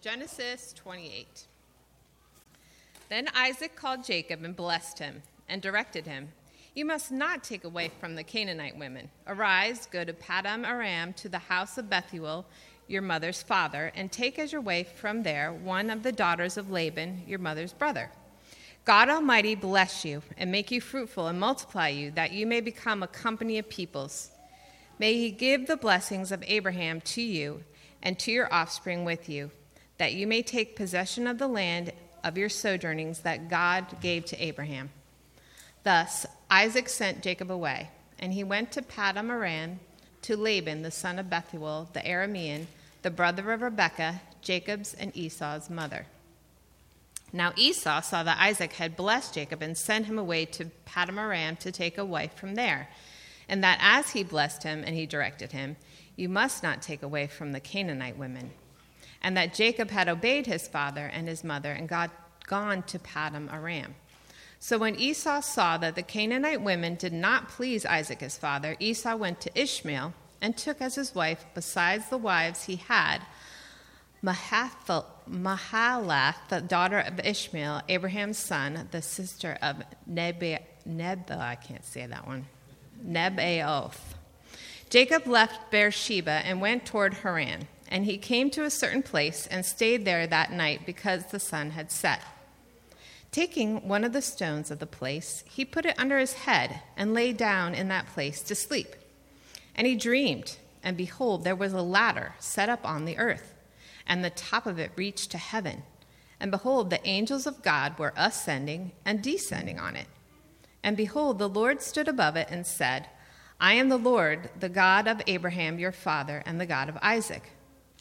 Genesis 28. Then Isaac called Jacob and blessed him and directed him You must not take away from the Canaanite women. Arise, go to Paddan Aram to the house of Bethuel, your mother's father, and take as your wife from there one of the daughters of Laban, your mother's brother. God Almighty bless you and make you fruitful and multiply you, that you may become a company of peoples. May he give the blessings of Abraham to you and to your offspring with you that you may take possession of the land of your sojournings that God gave to Abraham. Thus Isaac sent Jacob away, and he went to Paddan Aram to Laban, the son of Bethuel, the Aramean, the brother of Rebekah, Jacob's and Esau's mother. Now Esau saw that Isaac had blessed Jacob and sent him away to Paddan Aram to take a wife from there, and that as he blessed him and he directed him, you must not take away from the Canaanite women and that Jacob had obeyed his father and his mother and got gone to Paddan Aram. So when Esau saw that the Canaanite women did not please Isaac his father, Esau went to Ishmael and took as his wife, besides the wives he had, Mahalath, the daughter of Ishmael, Abraham's son, the sister of Neb, Neb I can't say that one, Nebaioth. Jacob left Beersheba and went toward Haran. And he came to a certain place and stayed there that night because the sun had set. Taking one of the stones of the place, he put it under his head and lay down in that place to sleep. And he dreamed, and behold, there was a ladder set up on the earth, and the top of it reached to heaven. And behold, the angels of God were ascending and descending on it. And behold, the Lord stood above it and said, I am the Lord, the God of Abraham your father, and the God of Isaac.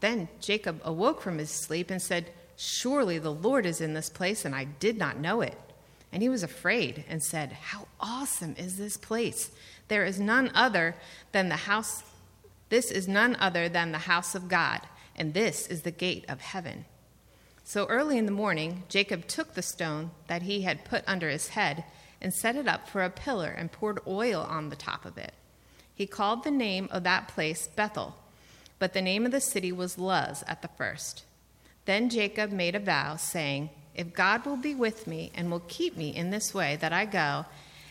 Then Jacob awoke from his sleep and said, Surely the Lord is in this place, and I did not know it. And he was afraid and said, How awesome is this place! There is none other than the house, this is none other than the house of God, and this is the gate of heaven. So early in the morning, Jacob took the stone that he had put under his head and set it up for a pillar and poured oil on the top of it. He called the name of that place Bethel but the name of the city was Luz at the first. Then Jacob made a vow, saying, If God will be with me and will keep me in this way that I go,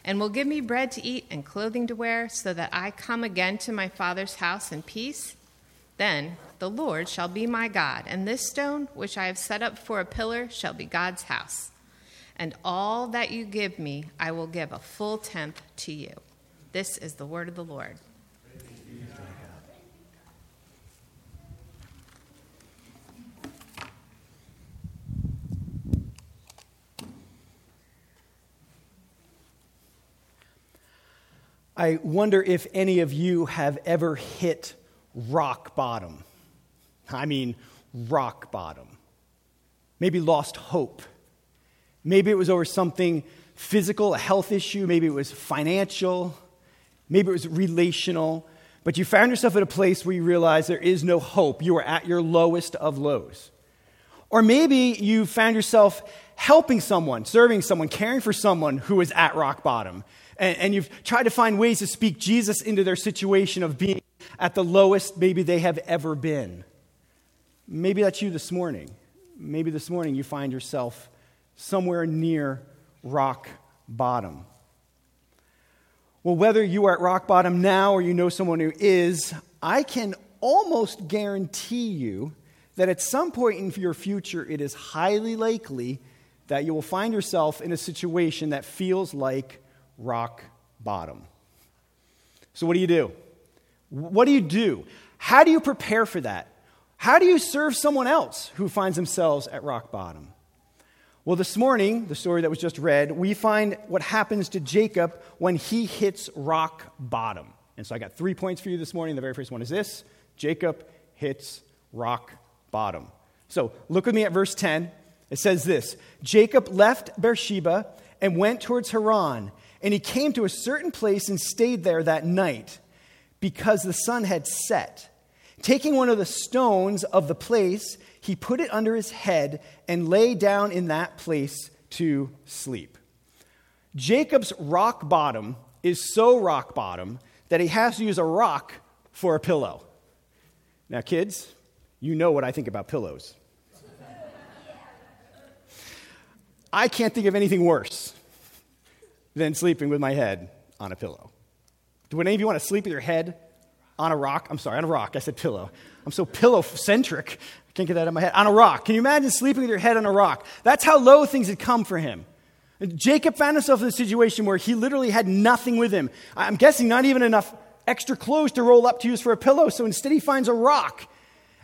and will give me bread to eat and clothing to wear, so that I come again to my father's house in peace, then the Lord shall be my God, and this stone which I have set up for a pillar shall be God's house. And all that you give me, I will give a full tenth to you. This is the word of the Lord. I wonder if any of you have ever hit rock bottom. I mean, rock bottom. Maybe lost hope. Maybe it was over something physical, a health issue. Maybe it was financial. Maybe it was relational. But you found yourself at a place where you realize there is no hope. You are at your lowest of lows. Or maybe you found yourself helping someone, serving someone, caring for someone who is at rock bottom and, and you've tried to find ways to speak Jesus into their situation of being at the lowest maybe they have ever been. Maybe that's you this morning. Maybe this morning you find yourself somewhere near rock bottom. Well, whether you are at rock bottom now or you know someone who is, I can almost guarantee you that at some point in your future, it is highly likely that you will find yourself in a situation that feels like rock bottom. So, what do you do? What do you do? How do you prepare for that? How do you serve someone else who finds themselves at rock bottom? Well, this morning, the story that was just read, we find what happens to Jacob when he hits rock bottom. And so I got three points for you this morning. The very first one is this Jacob hits rock bottom. So look with me at verse 10. It says this Jacob left Beersheba and went towards Haran, and he came to a certain place and stayed there that night because the sun had set. Taking one of the stones of the place, he put it under his head and lay down in that place to sleep. Jacob's rock bottom is so rock bottom that he has to use a rock for a pillow. Now, kids, you know what I think about pillows. I can't think of anything worse than sleeping with my head on a pillow. Do any of you want to sleep with your head on a rock? I'm sorry, on a rock. I said pillow. I'm so pillow centric. I can't get that out of my head. On a rock. Can you imagine sleeping with your head on a rock? That's how low things had come for him. Jacob found himself in a situation where he literally had nothing with him. I'm guessing not even enough extra clothes to roll up to use for a pillow. So instead, he finds a rock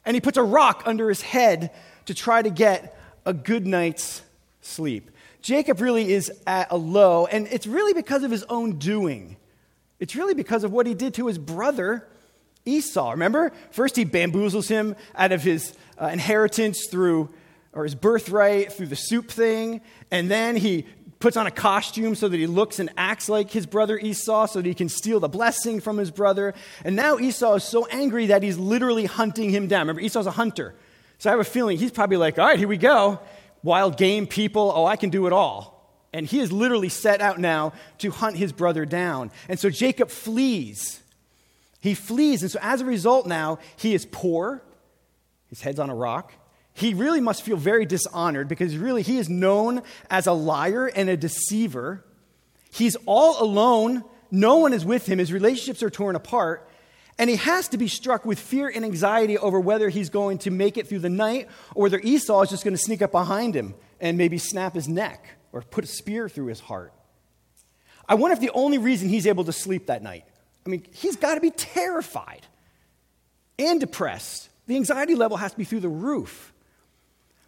and he puts a rock under his head to try to get a good night's sleep. Jacob really is at a low, and it's really because of his own doing. It's really because of what he did to his brother Esau. Remember? First, he bamboozles him out of his uh, inheritance through, or his birthright through the soup thing, and then he puts on a costume so that he looks and acts like his brother Esau so that he can steal the blessing from his brother. And now Esau is so angry that he's literally hunting him down. Remember, Esau's a hunter. So I have a feeling he's probably like, all right, here we go wild game people. Oh, I can do it all. And he is literally set out now to hunt his brother down. And so Jacob flees. He flees. And so as a result, now he is poor. His head's on a rock. He really must feel very dishonored because really he is known as a liar and a deceiver. He's all alone. No one is with him. His relationships are torn apart. And he has to be struck with fear and anxiety over whether he's going to make it through the night or whether Esau is just going to sneak up behind him and maybe snap his neck or put a spear through his heart. I wonder if the only reason he's able to sleep that night, I mean, he's got to be terrified and depressed. The anxiety level has to be through the roof.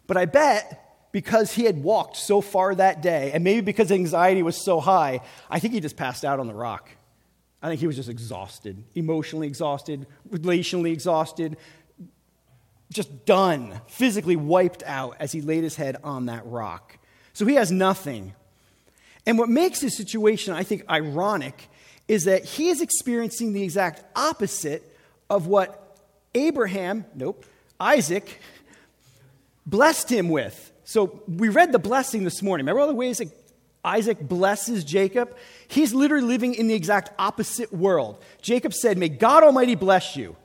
But I bet because he had walked so far that day, and maybe because anxiety was so high, I think he just passed out on the rock. I think he was just exhausted, emotionally exhausted, relationally exhausted, just done, physically wiped out as he laid his head on that rock. So he has nothing. And what makes his situation, I think, ironic is that he is experiencing the exact opposite of what Abraham, nope, Isaac, blessed him with. So we read the blessing this morning. Remember all the ways that Isaac blesses Jacob. He's literally living in the exact opposite world. Jacob said, May God Almighty bless you.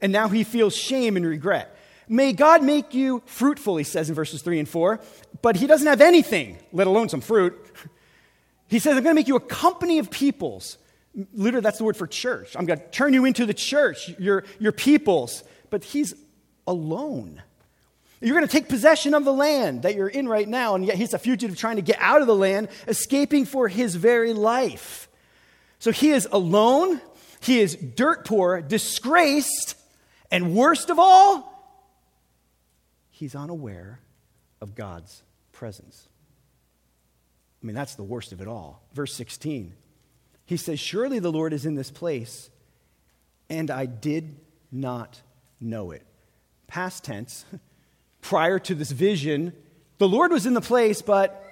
And now he feels shame and regret. May God make you fruitful, he says in verses 3 and 4. But he doesn't have anything, let alone some fruit. He says, I'm going to make you a company of peoples. Literally, that's the word for church. I'm going to turn you into the church, your, your peoples. But he's alone. You're going to take possession of the land that you're in right now, and yet he's a fugitive trying to get out of the land, escaping for his very life. So he is alone, he is dirt poor, disgraced, and worst of all, he's unaware of God's presence. I mean, that's the worst of it all. Verse 16. He says, Surely the Lord is in this place, and I did not know it. Past tense. prior to this vision, the Lord was in the place, but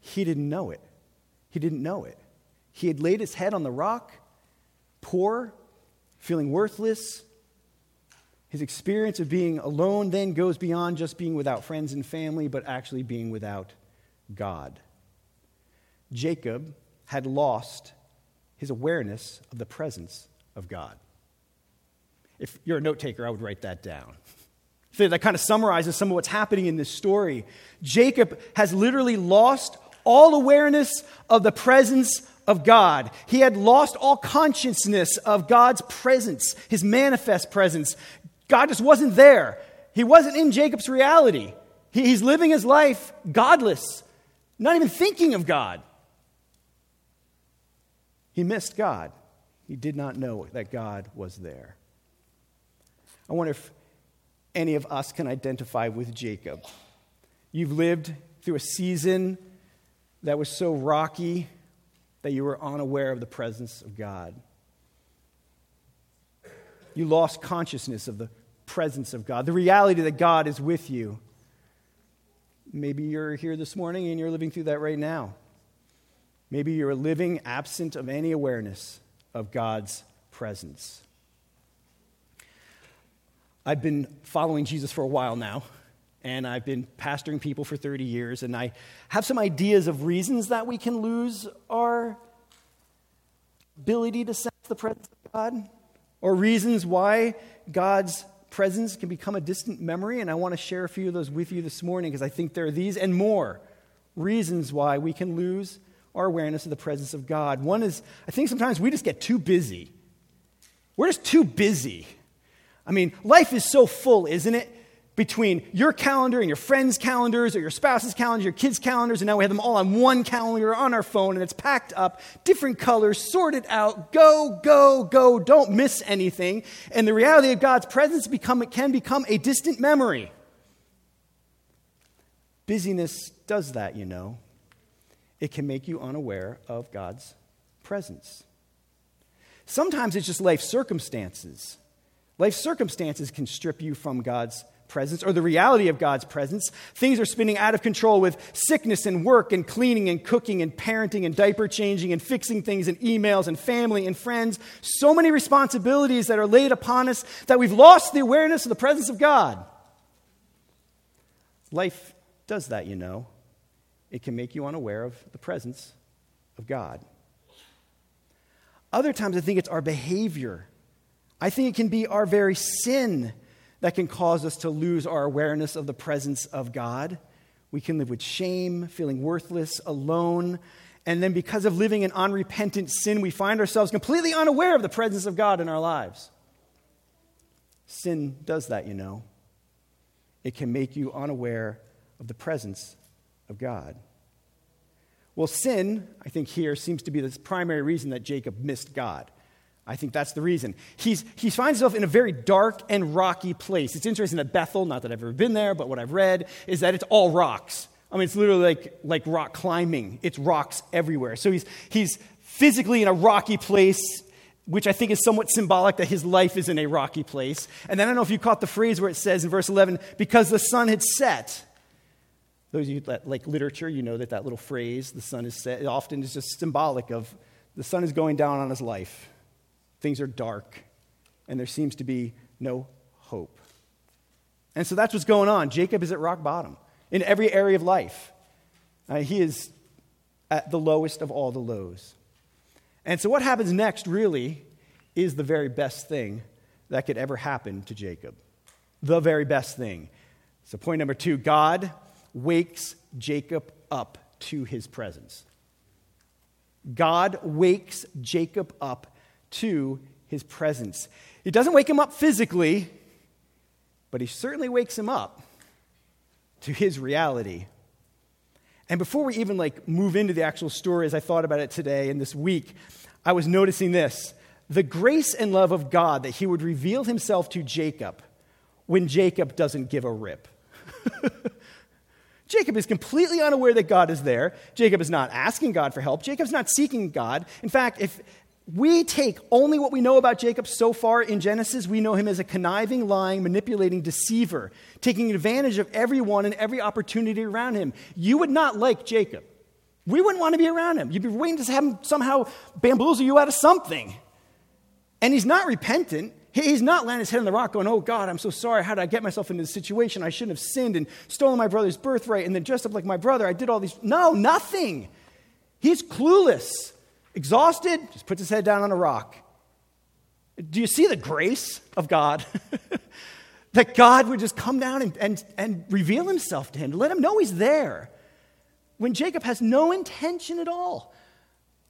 he didn't know it. He didn't know it. He had laid his head on the rock, poor, feeling worthless. His experience of being alone then goes beyond just being without friends and family, but actually being without God. Jacob had lost his awareness of the presence of God. If you're a note taker, I would write that down that kind of summarizes some of what's happening in this story. Jacob has literally lost all awareness of the presence of God. He had lost all consciousness of God's presence, his manifest presence. God just wasn't there. He wasn't in Jacob's reality. He's living his life godless, not even thinking of God. He missed God. He did not know that God was there. I wonder if any of us can identify with Jacob. You've lived through a season that was so rocky that you were unaware of the presence of God. You lost consciousness of the presence of God, the reality that God is with you. maybe you're here this morning and you're living through that right now. Maybe you're living absent of any awareness of God's presence. I've been following Jesus for a while now, and I've been pastoring people for 30 years, and I have some ideas of reasons that we can lose our ability to sense the presence of God, or reasons why God's presence can become a distant memory. And I want to share a few of those with you this morning because I think there are these and more reasons why we can lose our awareness of the presence of God. One is, I think sometimes we just get too busy. We're just too busy. I mean, life is so full, isn't it? between your calendar and your friends' calendars or your spouse's calendar, your kids' calendars, and now we have them all on one calendar on our phone and it's packed up, different colors, sorted out. Go, go, go. Don't miss anything. And the reality of God's presence become, can become a distant memory. Busyness does that, you know. It can make you unaware of God's presence. Sometimes it's just life circumstances. Life circumstances can strip you from God's presence or the reality of God's presence. Things are spinning out of control with sickness and work and cleaning and cooking and parenting and diaper changing and fixing things and emails and family and friends. So many responsibilities that are laid upon us that we've lost the awareness of the presence of God. Life does that, you know. It can make you unaware of the presence of God. Other times, I think it's our behavior. I think it can be our very sin that can cause us to lose our awareness of the presence of God. We can live with shame, feeling worthless, alone. And then, because of living in unrepentant sin, we find ourselves completely unaware of the presence of God in our lives. Sin does that, you know. It can make you unaware of the presence of God. Well, sin, I think, here seems to be the primary reason that Jacob missed God. I think that's the reason. He's, he finds himself in a very dark and rocky place. It's interesting that Bethel, not that I've ever been there, but what I've read is that it's all rocks. I mean, it's literally like, like rock climbing, it's rocks everywhere. So he's, he's physically in a rocky place, which I think is somewhat symbolic that his life is in a rocky place. And then I don't know if you caught the phrase where it says in verse 11, because the sun had set. Those of you that like literature, you know that that little phrase, the sun is set, often is just symbolic of the sun is going down on his life. Things are dark, and there seems to be no hope. And so that's what's going on. Jacob is at rock bottom in every area of life. Uh, he is at the lowest of all the lows. And so, what happens next really is the very best thing that could ever happen to Jacob. The very best thing. So, point number two God wakes Jacob up to his presence. God wakes Jacob up to his presence. He doesn't wake him up physically, but he certainly wakes him up to his reality. And before we even like move into the actual story as I thought about it today and this week, I was noticing this. The grace and love of God that he would reveal himself to Jacob when Jacob doesn't give a rip. Jacob is completely unaware that God is there. Jacob is not asking God for help. Jacob's not seeking God. In fact, if, we take only what we know about Jacob so far in Genesis. We know him as a conniving, lying, manipulating deceiver, taking advantage of everyone and every opportunity around him. You would not like Jacob. We wouldn't want to be around him. You'd be waiting to have him somehow bamboozle you out of something. And he's not repentant. He's not laying his head on the rock going, Oh God, I'm so sorry. How did I get myself into this situation? I shouldn't have sinned and stolen my brother's birthright and then dressed up like my brother. I did all these. No, nothing. He's clueless. Exhausted, just puts his head down on a rock. Do you see the grace of God? that God would just come down and, and, and reveal himself to him, to let him know he's there. When Jacob has no intention at all,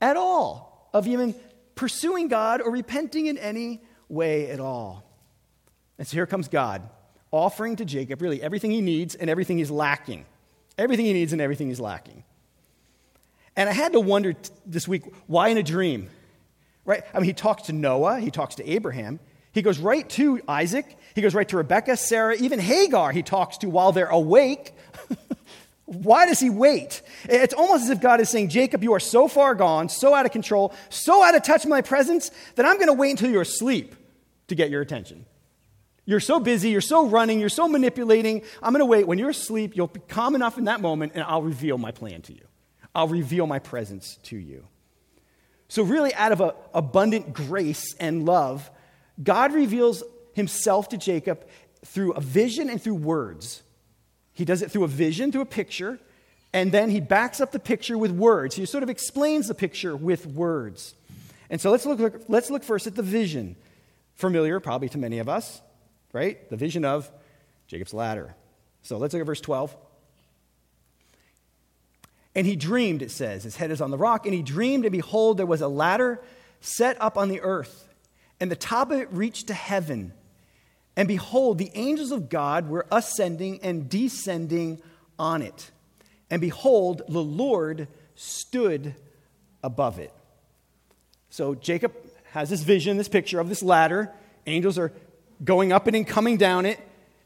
at all, of even pursuing God or repenting in any way at all. And so here comes God, offering to Jacob really everything he needs and everything he's lacking. Everything he needs and everything he's lacking. And I had to wonder t- this week why in a dream? Right? I mean, he talks to Noah, he talks to Abraham, he goes right to Isaac, he goes right to Rebecca, Sarah, even Hagar he talks to while they're awake. Why does he wait? It's almost as if God is saying, Jacob, you are so far gone, so out of control, so out of touch with my presence, that I'm going to wait until you're asleep to get your attention. You're so busy, you're so running, you're so manipulating. I'm going to wait. When you're asleep, you'll be calm enough in that moment, and I'll reveal my plan to you. I'll reveal my presence to you. So, really, out of a, abundant grace and love, God reveals himself to Jacob through a vision and through words. He does it through a vision, through a picture, and then he backs up the picture with words. He sort of explains the picture with words. And so let's look, let's look first at the vision. Familiar, probably to many of us, right? The vision of Jacob's ladder. So let's look at verse 12. And he dreamed, it says. His head is on the rock. And he dreamed, and behold, there was a ladder set up on the earth, and the top of it reached to heaven. And behold, the angels of God were ascending and descending on it. And behold, the Lord stood above it. So Jacob has this vision, this picture of this ladder. Angels are going up and coming down it.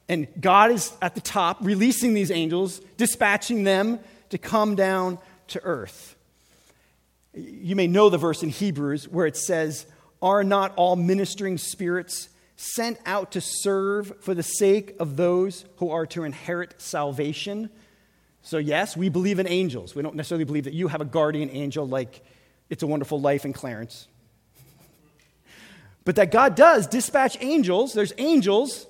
And God is at the top, releasing these angels, dispatching them to come down to earth. You may know the verse in Hebrews where it says, Are not all ministering spirits sent out to serve for the sake of those who are to inherit salvation? So, yes, we believe in angels. We don't necessarily believe that you have a guardian angel like It's a Wonderful Life in Clarence. But that God does dispatch angels. There's angels.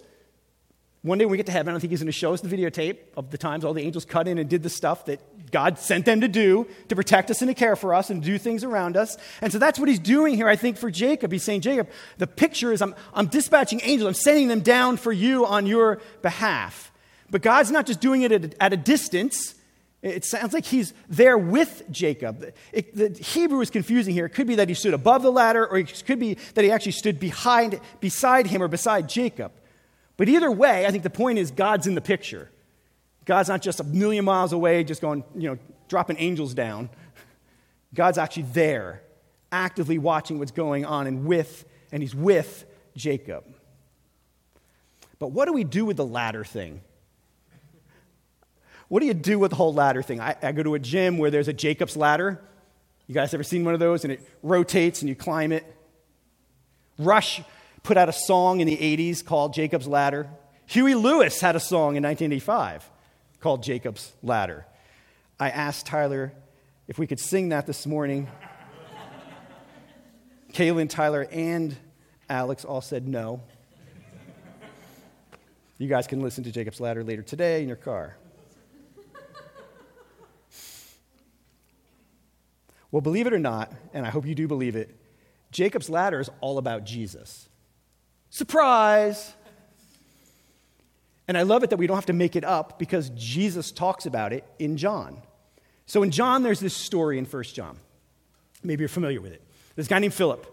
One day when we get to heaven, I think he's going to show us the videotape of the times all the angels cut in and did the stuff that God sent them to do to protect us and to care for us and do things around us. And so that's what he's doing here, I think, for Jacob. He's saying, Jacob, the picture is I'm, I'm dispatching angels, I'm sending them down for you on your behalf. But God's not just doing it at a, at a distance. It sounds like he's there with Jacob. It, the Hebrew is confusing here. It could be that he stood above the ladder, or it could be that he actually stood behind, beside him or beside Jacob. But either way, I think the point is God's in the picture. God's not just a million miles away, just going, you know, dropping angels down. God's actually there, actively watching what's going on and with, and he's with Jacob. But what do we do with the ladder thing? What do you do with the whole ladder thing? I, I, go to a gym where there's a Jacob's ladder. You guys ever seen one of those? And it rotates and you climb it. Rush put out a song in the 80s called Jacob's Ladder. Huey Lewis had a song in 1985 called Jacob's Ladder. I asked Tyler if we could sing that this morning. Kaylin, Tyler, and Alex all said no. You guys can listen to Jacob's Ladder later today in your car. Well, believe it or not, and I hope you do believe it, Jacob's ladder is all about Jesus. Surprise! And I love it that we don't have to make it up because Jesus talks about it in John. So in John, there's this story in 1 John. Maybe you're familiar with it. This guy named Philip.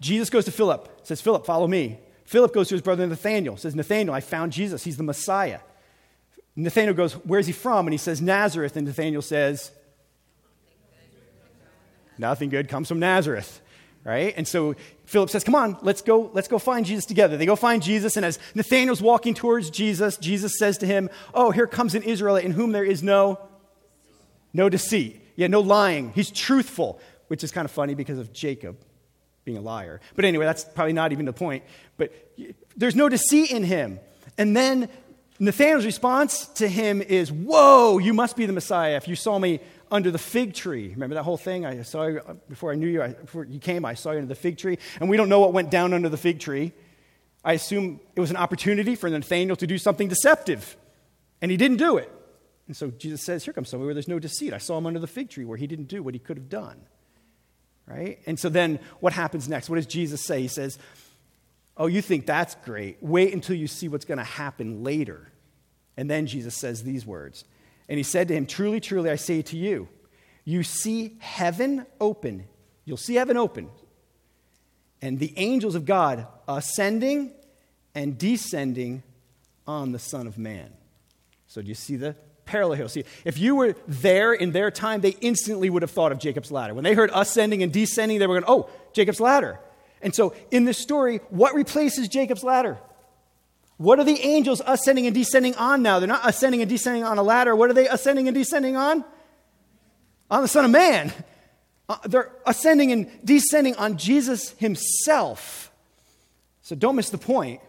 Jesus goes to Philip, says, Philip, follow me. Philip goes to his brother Nathanael, says, Nathanael, I found Jesus. He's the Messiah. Nathanael goes, Where's he from? And he says, Nazareth. And Nathanael says, Nothing good comes from Nazareth, right? And so Philip says, Come on, let's go, let's go find Jesus together. They go find Jesus, and as Nathanael's walking towards Jesus, Jesus says to him, Oh, here comes an Israelite in whom there is no, no deceit. Yeah, no lying. He's truthful, which is kind of funny because of Jacob being a liar. But anyway, that's probably not even the point. But there's no deceit in him. And then Nathanael's response to him is, Whoa, you must be the Messiah. If you saw me under the fig tree. Remember that whole thing? I saw you uh, before I knew you, I, before you came, I saw you under the fig tree. And we don't know what went down under the fig tree. I assume it was an opportunity for Nathanael to do something deceptive. And he didn't do it. And so Jesus says, Here comes somebody where there's no deceit. I saw him under the fig tree where he didn't do what he could have done. Right? And so then what happens next? What does Jesus say? He says, Oh, you think that's great. Wait until you see what's going to happen later. And then Jesus says these words and he said to him, Truly, truly, I say to you, you see heaven open. You'll see heaven open. And the angels of God ascending and descending on the Son of Man. So, do you see the parallel here? See, if you were there in their time, they instantly would have thought of Jacob's ladder. When they heard ascending and descending, they were going, Oh, Jacob's ladder. And so, in this story, what replaces Jacob's ladder? What are the angels ascending and descending on now? They're not ascending and descending on a ladder. What are they ascending and descending on? On the Son of Man. Uh, they're ascending and descending on Jesus himself. So don't miss the point.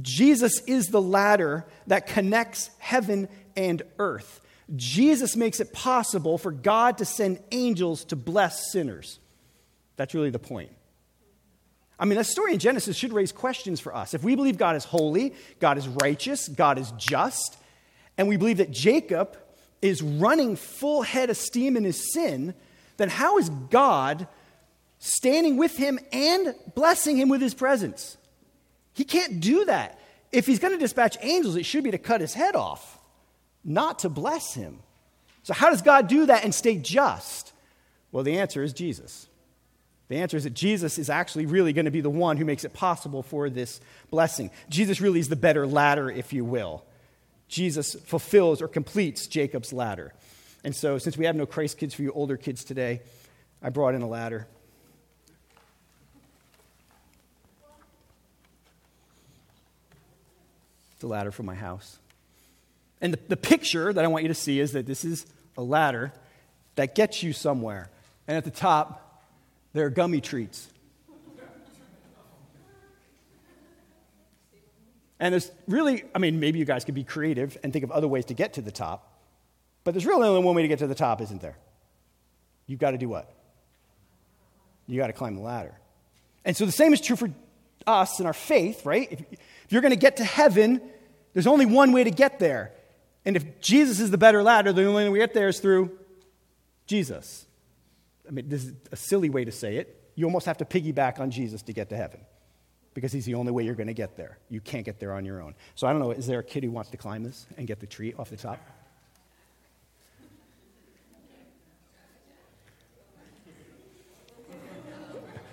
Jesus is the ladder that connects heaven and earth. Jesus makes it possible for God to send angels to bless sinners. That's really the point. I mean, that story in Genesis should raise questions for us. If we believe God is holy, God is righteous, God is just, and we believe that Jacob is running full head of steam in his sin, then how is God standing with him and blessing him with his presence? He can't do that. If he's going to dispatch angels, it should be to cut his head off, not to bless him. So, how does God do that and stay just? Well, the answer is Jesus. The answer is that Jesus is actually really going to be the one who makes it possible for this blessing. Jesus really is the better ladder, if you will. Jesus fulfills or completes Jacob's ladder. And so, since we have no Christ kids for you older kids today, I brought in a ladder. The ladder from my house. And the, the picture that I want you to see is that this is a ladder that gets you somewhere. And at the top, there are gummy treats. And there's really, I mean, maybe you guys could be creative and think of other ways to get to the top, but there's really only one way to get to the top, isn't there? You've got to do what? You got to climb the ladder. And so the same is true for us and our faith, right? If, you're going to get to heaven, there's only one way to get there. And if Jesus is the better ladder, the only way we get there is through Jesus. I mean, this is a silly way to say it. You almost have to piggyback on Jesus to get to heaven because he's the only way you're going to get there. You can't get there on your own. So I don't know, is there a kid who wants to climb this and get the tree off the top?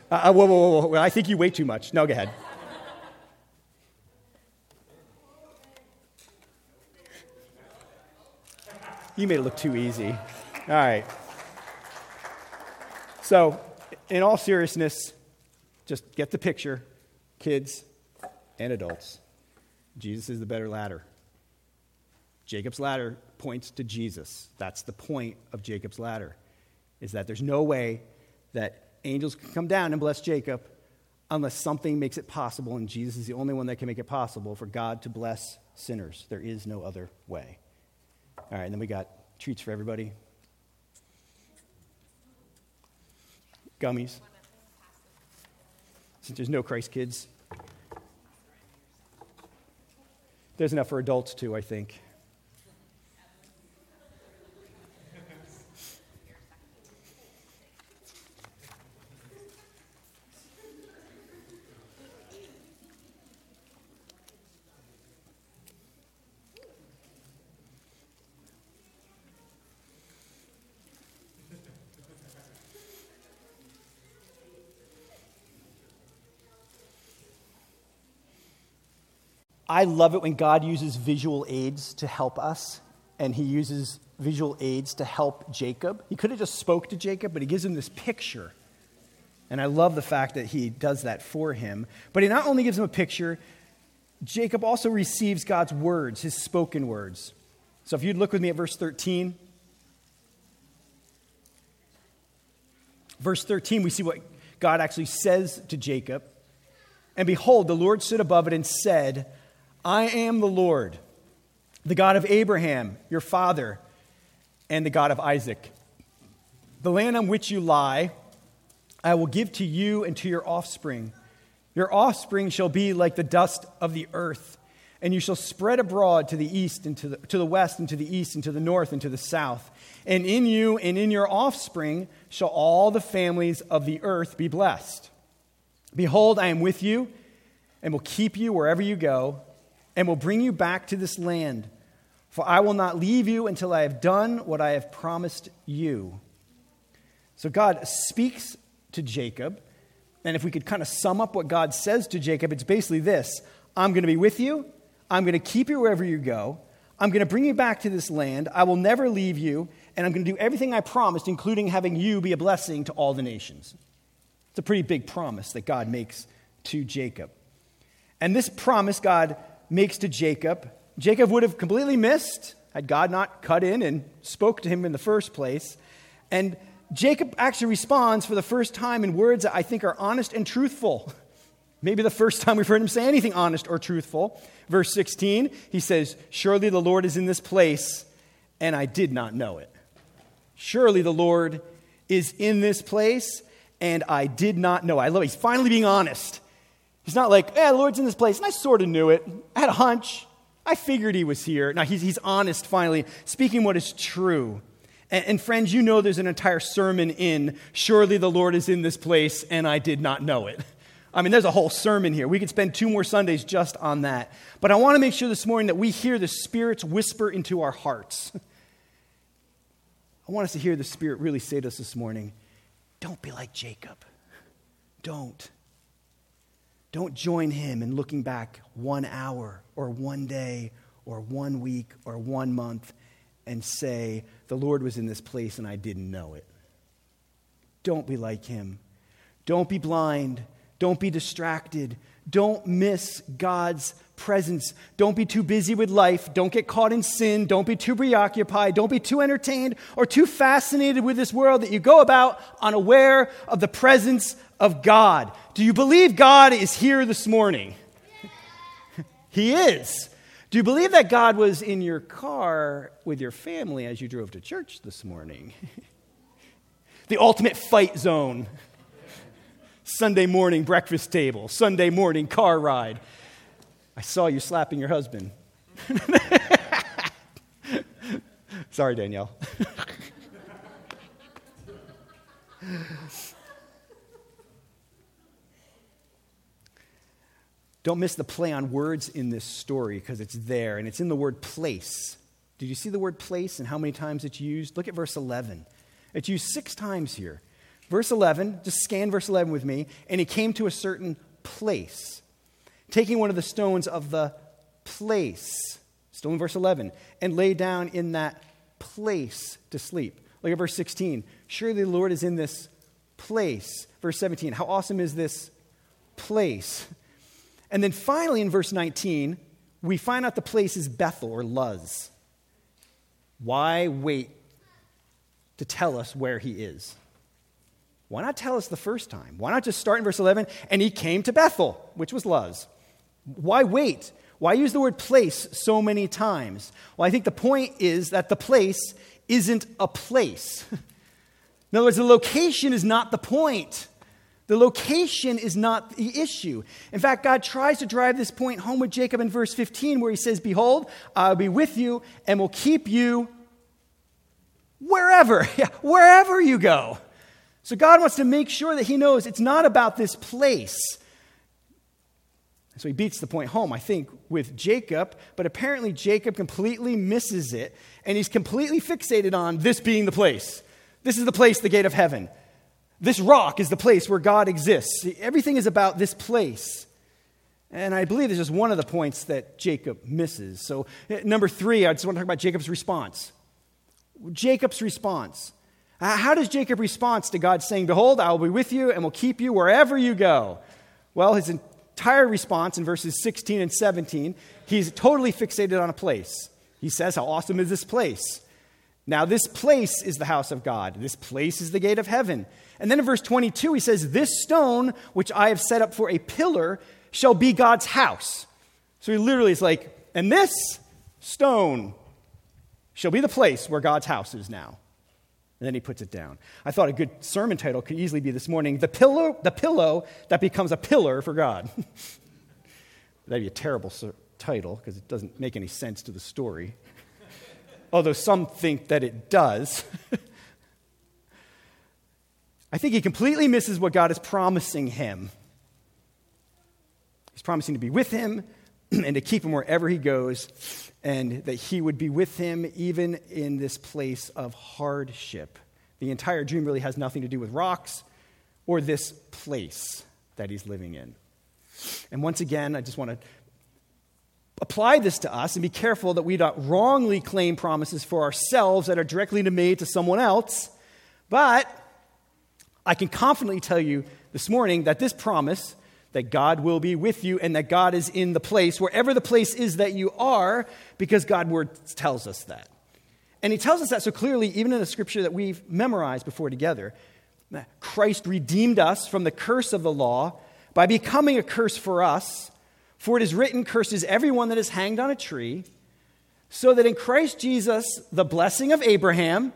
Uh, uh whoa, whoa, whoa, whoa, I think you wait too much. No, go ahead. You made it look too easy. All right. So, in all seriousness, just get the picture kids, and adults. Jesus is the better ladder. Jacob's ladder points to Jesus. That's the point of Jacob's ladder, is that there's no way that angels can come down and bless Jacob unless something makes it possible, and Jesus is the only one that can make it possible for God to bless sinners. There is no other way. All right, and then we got treats for everybody. Gummies since there's no Christ kids. There's enough for adults too, I think. I love it when God uses visual aids to help us, and he uses visual aids to help Jacob. He could have just spoke to Jacob, but he gives him this picture. And I love the fact that he does that for him. But he not only gives him a picture, Jacob also receives God's words, his spoken words. So if you'd look with me at verse 13. Verse 13, we see what God actually says to Jacob. And behold, the Lord stood above it and said, I am the Lord, the God of Abraham, your father, and the God of Isaac. The land on which you lie, I will give to you and to your offspring. Your offspring shall be like the dust of the earth, and you shall spread abroad to the east and to the, to the west and to the east and to the north and to the south. And in you and in your offspring shall all the families of the earth be blessed. Behold, I am with you and will keep you wherever you go and will bring you back to this land. For I will not leave you until I have done what I have promised you. So God speaks to Jacob. And if we could kind of sum up what God says to Jacob, it's basically this I'm going to be with you. I'm going to keep you wherever you go. I'm going to bring you back to this land. I will never leave you. And I'm going to do everything I promised, including having you be a blessing to all the nations. It's a pretty big promise that God makes to Jacob. And this promise God makes to Jacob, Jacob would have completely missed had God not cut in and spoke to him in the first place. And Jacob actually responds for the first time in words that I think are honest and truthful. Maybe the first time we've heard him say anything honest or truthful. Verse 16, he says, Surely the Lord is in this place, and I did not know it. Surely the Lord is in this place, and I did not know. I love it. He's finally being honest. He's not like, yeah, the Lord's in this place, and I sort of knew it. I had a hunch. I figured he was here. Now, he's, he's honest finally, speaking what is true. And, and friends, you know there's an entire sermon in, Surely the Lord is in this place, and I did not know it. I mean, there's a whole sermon here. We could spend two more Sundays just on that. But I want to make sure this morning that we hear the Spirit's whisper into our hearts. I want us to hear the Spirit really say to us this morning don't be like Jacob. Don't. Don't join him in looking back one hour or one day or one week or one month and say, The Lord was in this place and I didn't know it. Don't be like him. Don't be blind. Don't be distracted. Don't miss God's presence. Don't be too busy with life. Don't get caught in sin. Don't be too preoccupied. Don't be too entertained or too fascinated with this world that you go about unaware of the presence of God. Do you believe God is here this morning? he is. Do you believe that God was in your car with your family as you drove to church this morning? the ultimate fight zone. Sunday morning breakfast table, Sunday morning car ride. I saw you slapping your husband. Sorry, Danielle. Don't miss the play on words in this story because it's there and it's in the word place. Did you see the word place and how many times it's used? Look at verse 11. It's used six times here. Verse 11, just scan verse 11 with me. And he came to a certain place taking one of the stones of the place, still in verse 11, and lay down in that place to sleep. Look at verse 16. Surely the Lord is in this place. Verse 17. How awesome is this place? And then finally in verse 19, we find out the place is Bethel or Luz. Why wait to tell us where he is? Why not tell us the first time? Why not just start in verse 11? And he came to Bethel, which was Luz. Why wait? Why use the word place so many times? Well, I think the point is that the place isn't a place. In other words, the location is not the point. The location is not the issue. In fact, God tries to drive this point home with Jacob in verse 15, where he says, Behold, I'll be with you and will keep you wherever, yeah, wherever you go. So God wants to make sure that he knows it's not about this place. So he beats the point home, I think, with Jacob, but apparently Jacob completely misses it, and he's completely fixated on this being the place. This is the place, the gate of heaven. This rock is the place where God exists. Everything is about this place. And I believe this is one of the points that Jacob misses. So, eh, number three, I just want to talk about Jacob's response. Jacob's response. How does Jacob respond to God saying, Behold, I will be with you and will keep you wherever you go? Well, his entire response in verses 16 and 17, he's totally fixated on a place. He says, How awesome is this place? Now, this place is the house of God. This place is the gate of heaven. And then in verse 22, he says, This stone, which I have set up for a pillar, shall be God's house. So he literally is like, And this stone shall be the place where God's house is now. And then he puts it down. I thought a good sermon title could easily be this morning The Pillow, the pillow That Becomes a Pillar for God. That'd be a terrible title because it doesn't make any sense to the story. Although some think that it does. I think he completely misses what God is promising him. He's promising to be with him and to keep him wherever he goes and that he would be with him even in this place of hardship. The entire dream really has nothing to do with rocks or this place that he's living in. And once again, I just want to apply this to us and be careful that we don't wrongly claim promises for ourselves that are directly made to someone else. But I can confidently tell you this morning that this promise that God will be with you and that God is in the place, wherever the place is that you are, because God word tells us that. And he tells us that so clearly, even in the scripture that we've memorized before together. Christ redeemed us from the curse of the law by becoming a curse for us. For it is written, Cursed is everyone that is hanged on a tree, so that in Christ Jesus the blessing of Abraham,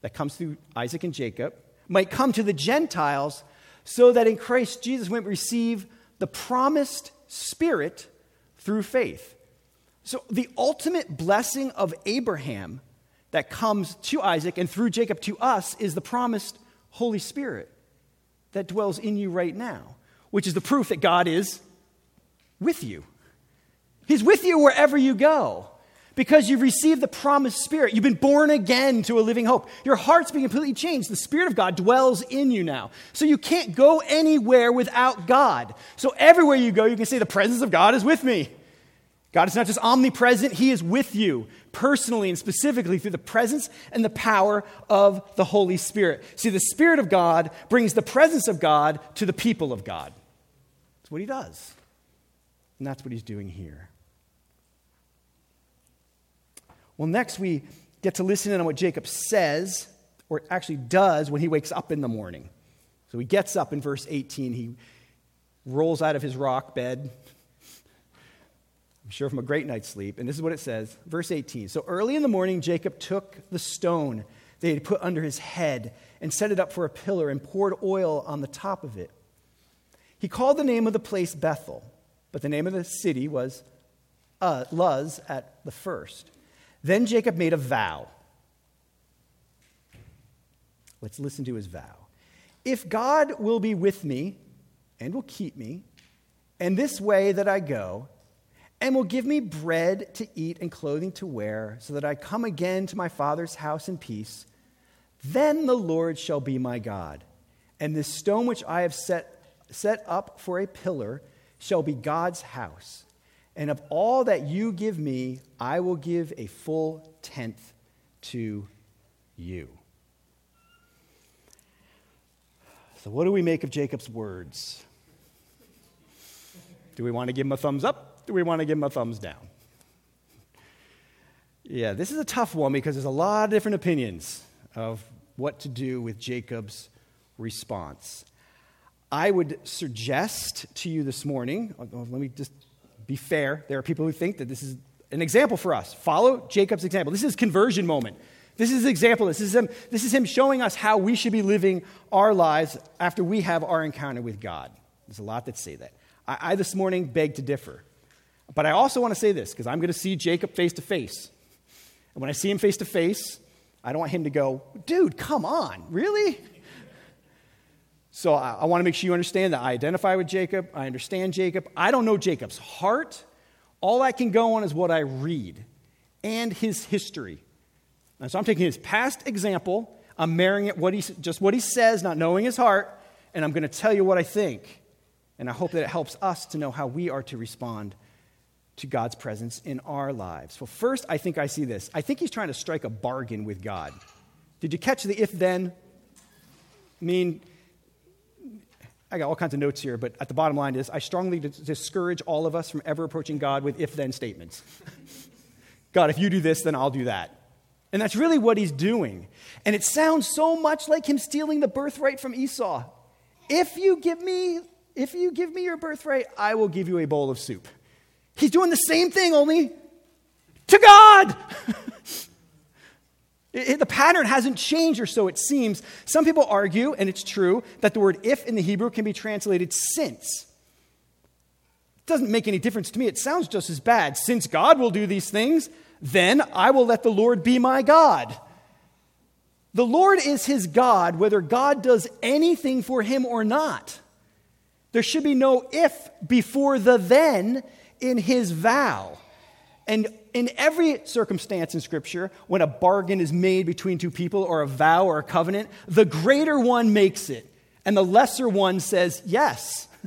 that comes through Isaac and Jacob, might come to the Gentiles, so that in Christ Jesus we might receive the promised Spirit through faith. So the ultimate blessing of Abraham that comes to Isaac and through Jacob to us is the promised Holy Spirit that dwells in you right now, which is the proof that God is with you. He's with you wherever you go because you've received the promised Spirit. You've been born again to a living hope. Your heart's been completely changed. The Spirit of God dwells in you now. So you can't go anywhere without God. So everywhere you go, you can say, The presence of God is with me. God is not just omnipresent, He is with you personally and specifically through the presence and the power of the Holy Spirit. See, the Spirit of God brings the presence of God to the people of God. That's what He does. And that's what He's doing here. Well, next we get to listen in on what Jacob says, or actually does, when he wakes up in the morning. So he gets up in verse 18. He rolls out of his rock bed, I'm sure from a great night's sleep. And this is what it says, verse 18. So early in the morning, Jacob took the stone they had put under his head and set it up for a pillar and poured oil on the top of it. He called the name of the place Bethel, but the name of the city was uh, Luz at the first. Then Jacob made a vow. Let's listen to his vow. If God will be with me and will keep me, and this way that I go, and will give me bread to eat and clothing to wear, so that I come again to my father's house in peace, then the Lord shall be my God. And this stone which I have set, set up for a pillar shall be God's house. And of all that you give me, I will give a full tenth to you. So, what do we make of Jacob's words? Do we want to give him a thumbs up? Do we want to give him a thumbs down? Yeah, this is a tough one because there's a lot of different opinions of what to do with Jacob's response. I would suggest to you this morning, oh, let me just be fair. There are people who think that this is an example for us. Follow Jacob's example. This is conversion moment. This is example. This is him, this is him showing us how we should be living our lives after we have our encounter with God. There's a lot that say that. I, I this morning beg to differ. But I also want to say this because I'm going to see Jacob face to face. And when I see him face to face, I don't want him to go, dude, come on, really? So I, I want to make sure you understand that I identify with Jacob. I understand Jacob. I don't know Jacob's heart. All I can go on is what I read and his history. And so I'm taking his past example, I'm marrying it what he, just what he says, not knowing his heart, and I'm going to tell you what I think. And I hope that it helps us to know how we are to respond to God's presence in our lives. Well, first, I think I see this. I think he's trying to strike a bargain with God. Did you catch the if then? I mean, I got all kinds of notes here, but at the bottom line is I strongly discourage all of us from ever approaching God with if then statements. God, if you do this, then I'll do that. And that's really what he's doing. And it sounds so much like him stealing the birthright from Esau. If you give me, if you give me your birthright, I will give you a bowl of soup. He's doing the same thing, only to God. It, the pattern hasn't changed, or so it seems. Some people argue, and it's true, that the word if in the Hebrew can be translated since. It doesn't make any difference to me. It sounds just as bad. Since God will do these things, then I will let the Lord be my God. The Lord is his God, whether God does anything for him or not. There should be no if before the then in his vow. And in every circumstance in Scripture, when a bargain is made between two people or a vow or a covenant, the greater one makes it, and the lesser one says yes.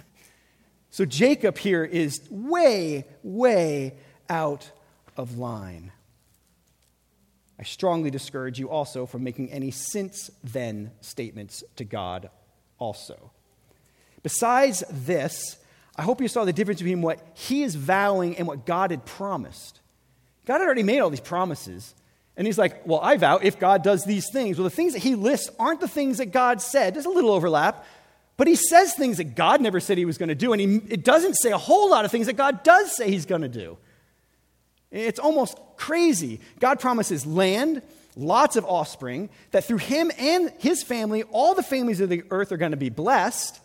So Jacob here is way, way out of line. I strongly discourage you also from making any since then statements to God, also. Besides this, I hope you saw the difference between what he is vowing and what God had promised. God had already made all these promises. And he's like, Well, I vow if God does these things. Well, the things that he lists aren't the things that God said. There's a little overlap, But he says things that God never said he was going to do, and he, it doesn't say a whole lot of things that God does say he's going to do. It's almost crazy. God promises land, lots of offspring, that through him and his family, all the families of the earth are going to be blessed.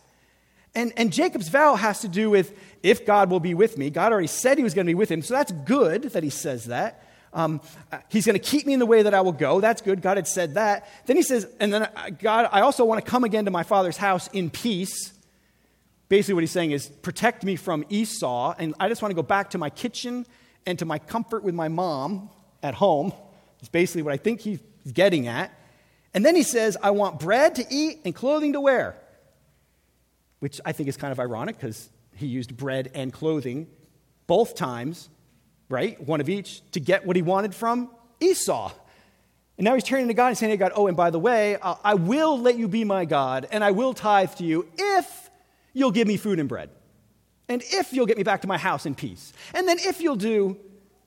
And, and Jacob's vow has to do with if God will be with me. God already said he was going to be with him, so that's good that he says that. Um, he's going to keep me in the way that I will go. That's good. God had said that. Then he says, and then uh, God, I also want to come again to my father's house in peace. Basically, what he's saying is, protect me from Esau, and I just want to go back to my kitchen and to my comfort with my mom at home. It's basically what I think he's getting at. And then he says, I want bread to eat and clothing to wear, which I think is kind of ironic because he used bread and clothing both times, right? One of each, to get what he wanted from Esau. And now he's turning to God and saying to God, Oh, and by the way, uh, I will let you be my God, and I will tithe to you if you'll give me food and bread. And if you'll get me back to my house in peace. And then if you'll do.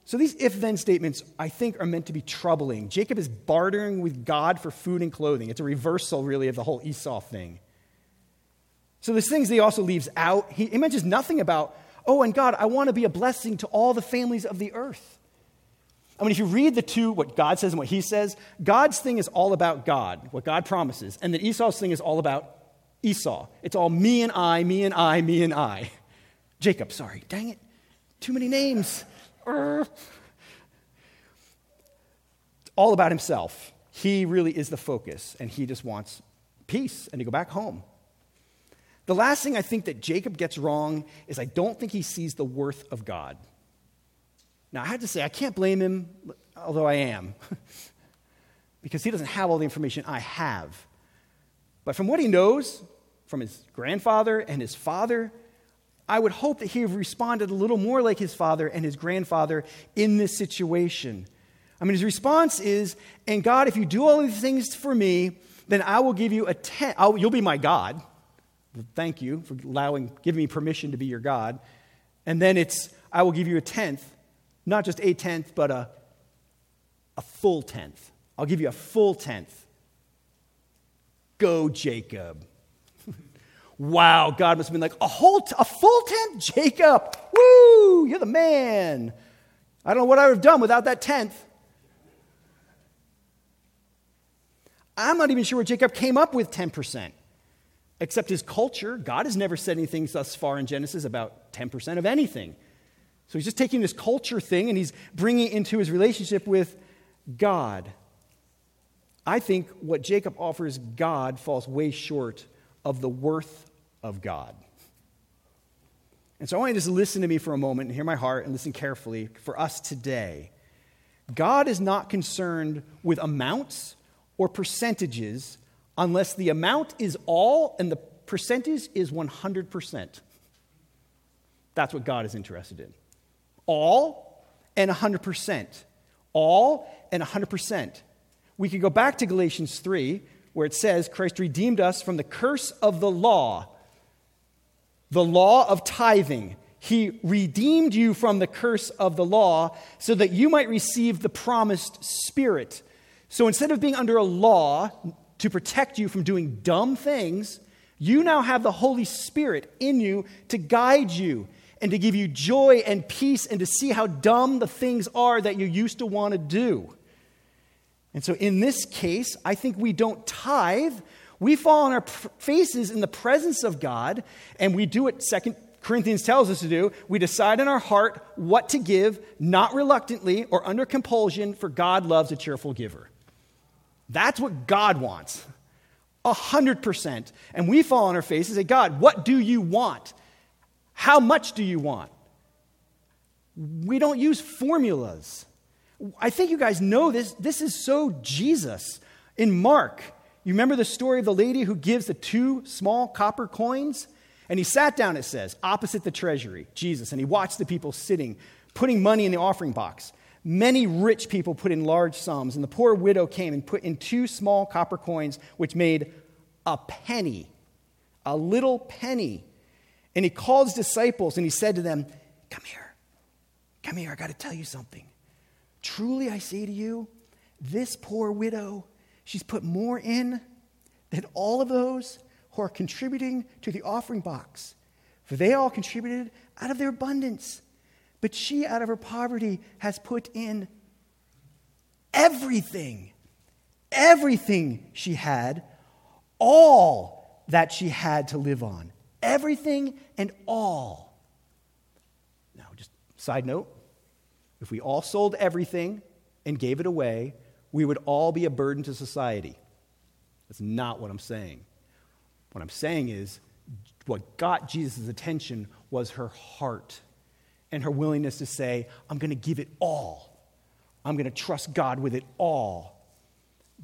So these if then statements, I think, are meant to be troubling. Jacob is bartering with God for food and clothing. It's a reversal, really, of the whole Esau thing. So there's things that he also leaves out. He, he mentions nothing about, oh, and God, I want to be a blessing to all the families of the earth. I mean, if you read the two, what God says and what he says, God's thing is all about God, what God promises. And then Esau's thing is all about Esau. It's all me and I, me and I, me and I. Jacob, sorry. Dang it. Too many names. It's all about himself. He really is the focus, and he just wants peace and to go back home. The last thing I think that Jacob gets wrong is I don't think he sees the worth of God. Now, I have to say, I can't blame him, although I am, because he doesn't have all the information I have. But from what he knows from his grandfather and his father, I would hope that he responded a little more like his father and his grandfather in this situation. I mean, his response is, and God, if you do all these things for me, then I will give you a tenth. You'll be my God. Thank you for allowing, giving me permission to be your God. And then it's, I will give you a tenth, not just a tenth, but a, a full tenth. I'll give you a full tenth. Go, Jacob. Wow, God must have been like, a whole, t- a full tenth? Jacob, woo, you're the man. I don't know what I would have done without that tenth. I'm not even sure where Jacob came up with 10%, except his culture. God has never said anything thus far in Genesis about 10% of anything. So he's just taking this culture thing and he's bringing it into his relationship with God. I think what Jacob offers God falls way short of the worth of God. And so I want you to just listen to me for a moment and hear my heart and listen carefully for us today. God is not concerned with amounts or percentages unless the amount is all and the percentage is 100%. That's what God is interested in. All and 100%. All and 100%. We could go back to Galatians 3, where it says, Christ redeemed us from the curse of the law the law of tithing. He redeemed you from the curse of the law so that you might receive the promised Spirit. So instead of being under a law to protect you from doing dumb things, you now have the Holy Spirit in you to guide you and to give you joy and peace and to see how dumb the things are that you used to want to do. And so in this case, I think we don't tithe we fall on our faces in the presence of God, and we do what Second Corinthians tells us to do. We decide in our heart what to give, not reluctantly or under compulsion, for God loves a cheerful giver. That's what God wants. A hundred percent. And we fall on our faces and say, God, what do you want? How much do you want? We don't use formulas. I think you guys know this. This is so Jesus. In Mark, you remember the story of the lady who gives the two small copper coins? And he sat down, it says, opposite the treasury, Jesus, and he watched the people sitting, putting money in the offering box. Many rich people put in large sums, and the poor widow came and put in two small copper coins, which made a penny, a little penny. And he called his disciples and he said to them, Come here, come here, I got to tell you something. Truly I say to you, this poor widow She's put more in than all of those who are contributing to the offering box, for they all contributed out of their abundance. But she, out of her poverty, has put in everything, everything she had, all that she had to live on. Everything and all. Now, just side note if we all sold everything and gave it away, we would all be a burden to society. That's not what I'm saying. What I'm saying is, what got Jesus' attention was her heart and her willingness to say, I'm going to give it all. I'm going to trust God with it all.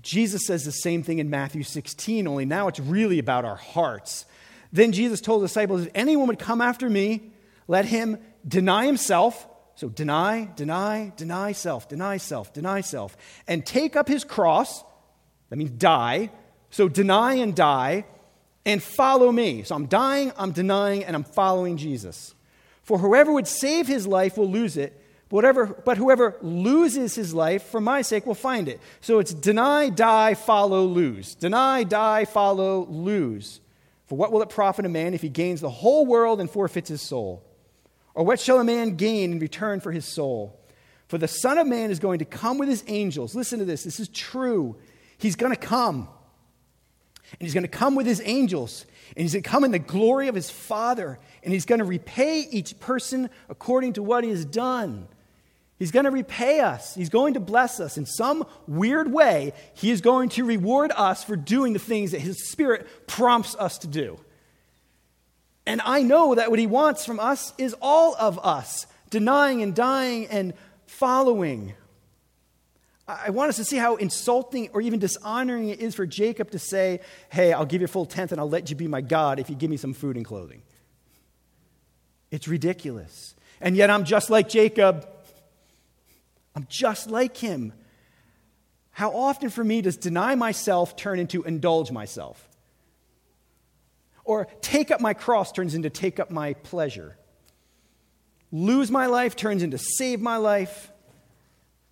Jesus says the same thing in Matthew 16, only now it's really about our hearts. Then Jesus told the disciples, If anyone would come after me, let him deny himself. So deny, deny, deny self, deny self, deny self, and take up his cross. That means die. So deny and die, and follow me. So I'm dying, I'm denying, and I'm following Jesus. For whoever would save his life will lose it, but, whatever, but whoever loses his life for my sake will find it. So it's deny, die, follow, lose. Deny, die, follow, lose. For what will it profit a man if he gains the whole world and forfeits his soul? Or what shall a man gain in return for his soul? For the Son of Man is going to come with his angels. Listen to this. This is true. He's going to come. And he's going to come with his angels. And he's going to come in the glory of his Father. And he's going to repay each person according to what he has done. He's going to repay us. He's going to bless us. In some weird way, he is going to reward us for doing the things that his Spirit prompts us to do. And I know that what he wants from us is all of us denying and dying and following. I want us to see how insulting or even dishonoring it is for Jacob to say, Hey, I'll give you a full tenth and I'll let you be my God if you give me some food and clothing. It's ridiculous. And yet I'm just like Jacob. I'm just like him. How often for me does deny myself turn into indulge myself? Or take up my cross turns into take up my pleasure. Lose my life turns into save my life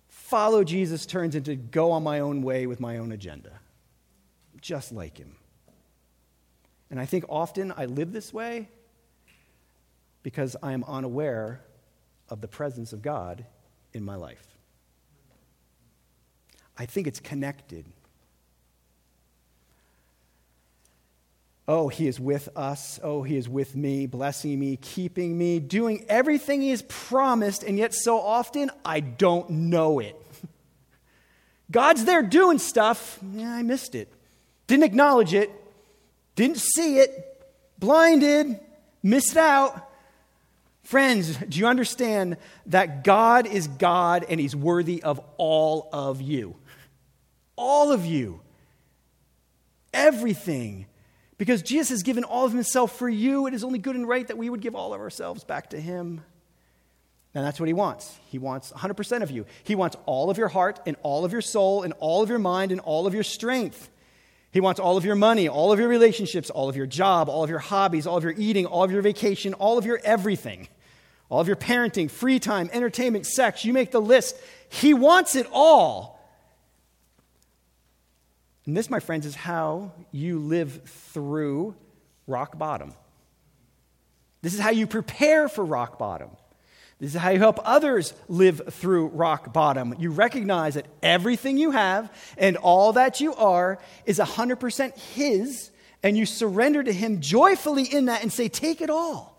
follow Jesus turns into go on my own way with my own agenda, just like him. And I think often I live this way because I am unaware of the presence of God in my life. I think it's connected. Oh, he is with us. Oh, he is with me, blessing me, keeping me, doing everything he has promised, and yet so often I don't know it. God's there doing stuff. Yeah, I missed it. Didn't acknowledge it. Didn't see it. Blinded. Missed out. Friends, do you understand that God is God and He's worthy of all of you? All of you. Everything. Because Jesus has given all of Himself for you, it is only good and right that we would give all of ourselves back to Him. And that's what he wants. He wants 100% of you. He wants all of your heart and all of your soul and all of your mind and all of your strength. He wants all of your money, all of your relationships, all of your job, all of your hobbies, all of your eating, all of your vacation, all of your everything, all of your parenting, free time, entertainment, sex. You make the list. He wants it all. And this, my friends, is how you live through rock bottom. This is how you prepare for rock bottom. This is how you help others live through rock bottom. You recognize that everything you have and all that you are is 100% His, and you surrender to Him joyfully in that and say, Take it all.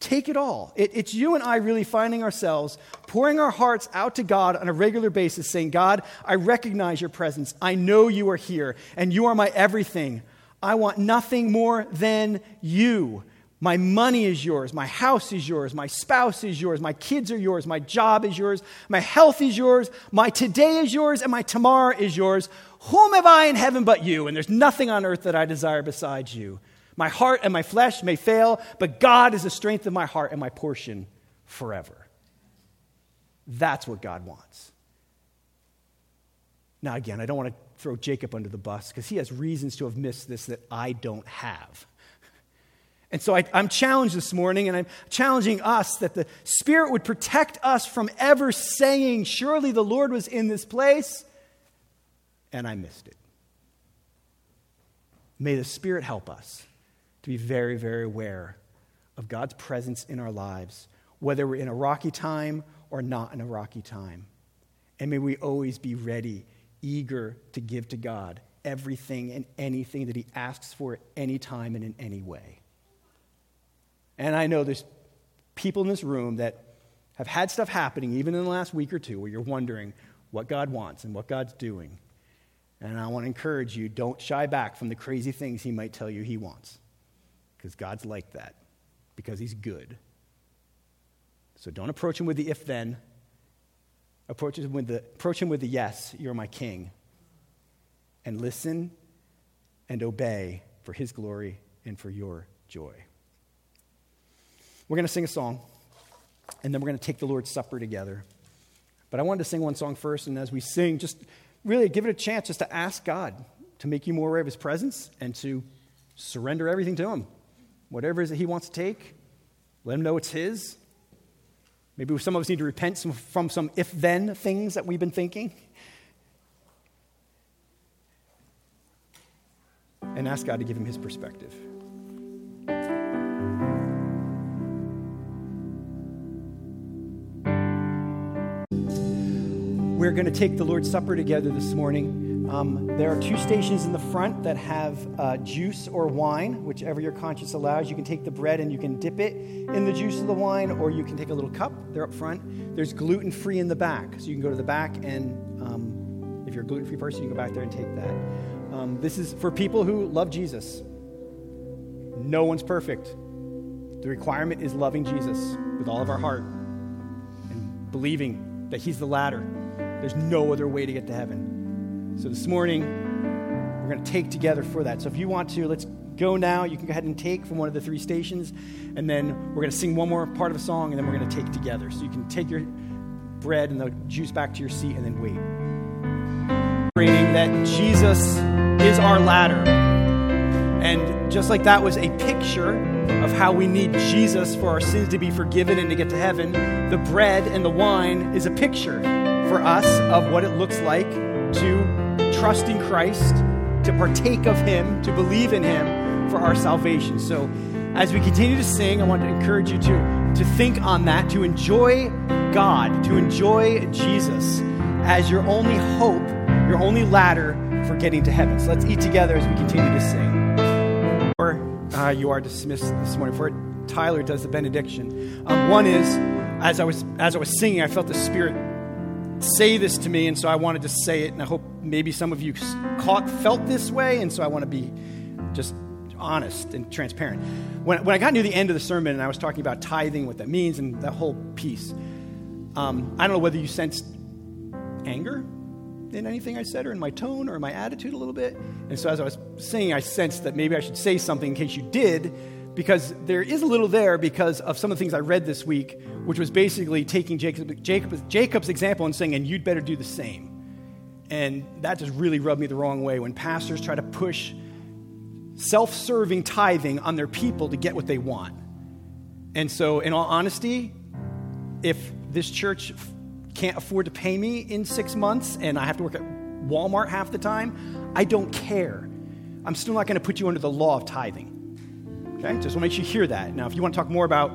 Take it all. It, it's you and I really finding ourselves pouring our hearts out to God on a regular basis, saying, God, I recognize your presence. I know you are here, and you are my everything. I want nothing more than you. My money is yours. My house is yours. My spouse is yours. My kids are yours. My job is yours. My health is yours. My today is yours. And my tomorrow is yours. Whom have I in heaven but you? And there's nothing on earth that I desire besides you. My heart and my flesh may fail, but God is the strength of my heart and my portion forever. That's what God wants. Now, again, I don't want to throw Jacob under the bus because he has reasons to have missed this that I don't have. And so I, am challenged this morning, and I'm challenging us that the Spirit would protect us from ever saying, Surely the Lord was in this place, and I missed it. May the Spirit help us to be very, very aware of God's presence in our lives, whether we're in a rocky time or not in a rocky time. And may we always be ready, eager to give to God everything and anything that He asks for at any time and in any way. And I know there's people in this room that have had stuff happening, even in the last week or two, where you're wondering what God wants and what God's doing. And I want to encourage you don't shy back from the crazy things He might tell you He wants, because God's like that, because He's good. So don't approach Him with the if then. Approach him, with the, approach him with the yes, you're my king. And listen and obey for his glory and for your joy. We're going to sing a song, and then we're going to take the Lord's Supper together. But I wanted to sing one song first, and as we sing, just really give it a chance just to ask God to make you more aware of his presence and to surrender everything to him. Whatever it is that he wants to take, let him know it's his. Maybe some of us need to repent from some if then things that we've been thinking. And ask God to give him his perspective. We're going to take the Lord's Supper together this morning. Um, there are two stations in the front that have uh, juice or wine, whichever your conscience allows. You can take the bread and you can dip it in the juice of the wine, or you can take a little cup. They're up front. There's gluten free in the back, so you can go to the back and um, if you're a gluten free person, you can go back there and take that. Um, this is for people who love Jesus. No one's perfect. The requirement is loving Jesus with all of our heart and believing that He's the ladder there's no other way to get to heaven. So this morning, we're going to take together for that. So if you want to, let's go now. You can go ahead and take from one of the three stations, and then we're going to sing one more part of a song, and then we're going to take together. So you can take your bread and the juice back to your seat, and then wait. Reading that Jesus is our ladder. And just like that was a picture of how we need Jesus for our sins to be forgiven and to get to heaven, the bread and the wine is a picture for us of what it looks like to trust in Christ, to partake of Him, to believe in Him for our salvation. So, as we continue to sing, I want to encourage you to, to think on that, to enjoy God, to enjoy Jesus as your only hope, your only ladder for getting to heaven. So, let's eat together as we continue to sing. Or uh, you are dismissed this morning. For Tyler does the benediction. Um, one is, as I was as I was singing, I felt the Spirit say this to me, and so I wanted to say it, and I hope maybe some of you caught, felt this way, and so I want to be just honest and transparent. When, when I got near the end of the sermon and I was talking about tithing, what that means, and that whole piece, um, I don't know whether you sensed anger in anything I said, or in my tone, or in my attitude a little bit. And so as I was saying, I sensed that maybe I should say something in case you did because there is a little there because of some of the things I read this week, which was basically taking Jacob, Jacob, Jacob's example and saying, and you'd better do the same. And that just really rubbed me the wrong way when pastors try to push self serving tithing on their people to get what they want. And so, in all honesty, if this church can't afford to pay me in six months and I have to work at Walmart half the time, I don't care. I'm still not going to put you under the law of tithing. Okay? Just want to make sure you hear that. Now, if you want to talk more about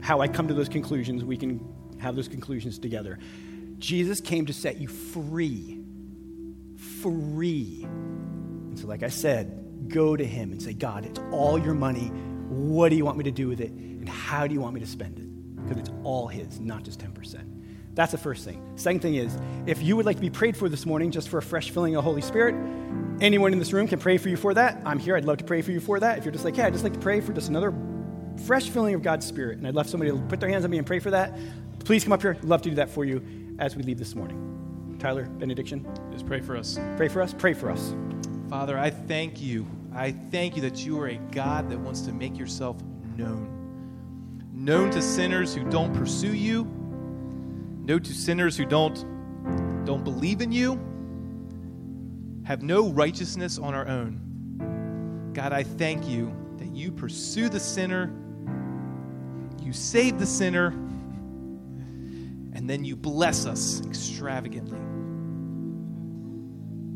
how I come to those conclusions, we can have those conclusions together. Jesus came to set you free. Free. And so, like I said, go to Him and say, God, it's all your money. What do you want me to do with it? And how do you want me to spend it? Because it's all His, not just 10%. That's the first thing. Second thing is, if you would like to be prayed for this morning just for a fresh filling of the Holy Spirit, anyone in this room can pray for you for that. I'm here. I'd love to pray for you for that. If you're just like, yeah, I'd just like to pray for just another fresh filling of God's Spirit, and I'd love somebody to put their hands on me and pray for that, please come up here. I'd love to do that for you as we leave this morning. Tyler, benediction. Just pray for us. Pray for us. Pray for us. Father, I thank you. I thank you that you are a God that wants to make yourself known. Known to sinners who don't pursue you no to sinners who don't don't believe in you, have no righteousness on our own. God, I thank you that you pursue the sinner, you save the sinner, and then you bless us extravagantly.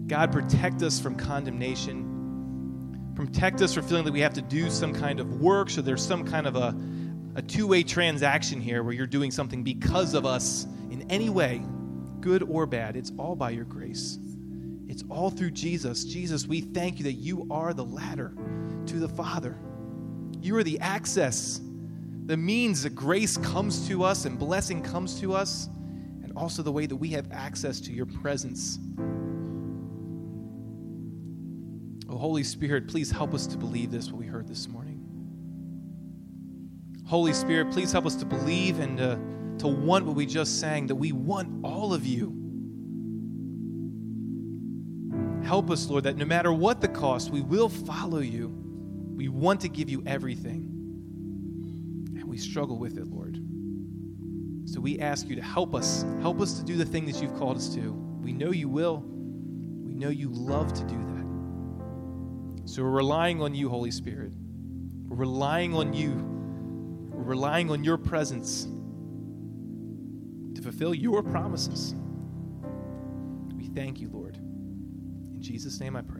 God, protect us from condemnation. Protect us from feeling that we have to do some kind of work, so there's some kind of a, a two way transaction here where you're doing something because of us in any way, good or bad. It's all by your grace. It's all through Jesus. Jesus, we thank you that you are the ladder to the Father. You are the access, the means that grace comes to us and blessing comes to us, and also the way that we have access to your presence. Oh, Holy Spirit, please help us to believe this, what we heard this morning. Holy Spirit, please help us to believe and to, to want what we just sang, that we want all of you. Help us, Lord, that no matter what the cost, we will follow you. We want to give you everything. And we struggle with it, Lord. So we ask you to help us. Help us to do the thing that you've called us to. We know you will. We know you love to do that. So we're relying on you, Holy Spirit. We're relying on you. We're relying on your presence fulfill your promises. We thank you, Lord. In Jesus' name I pray.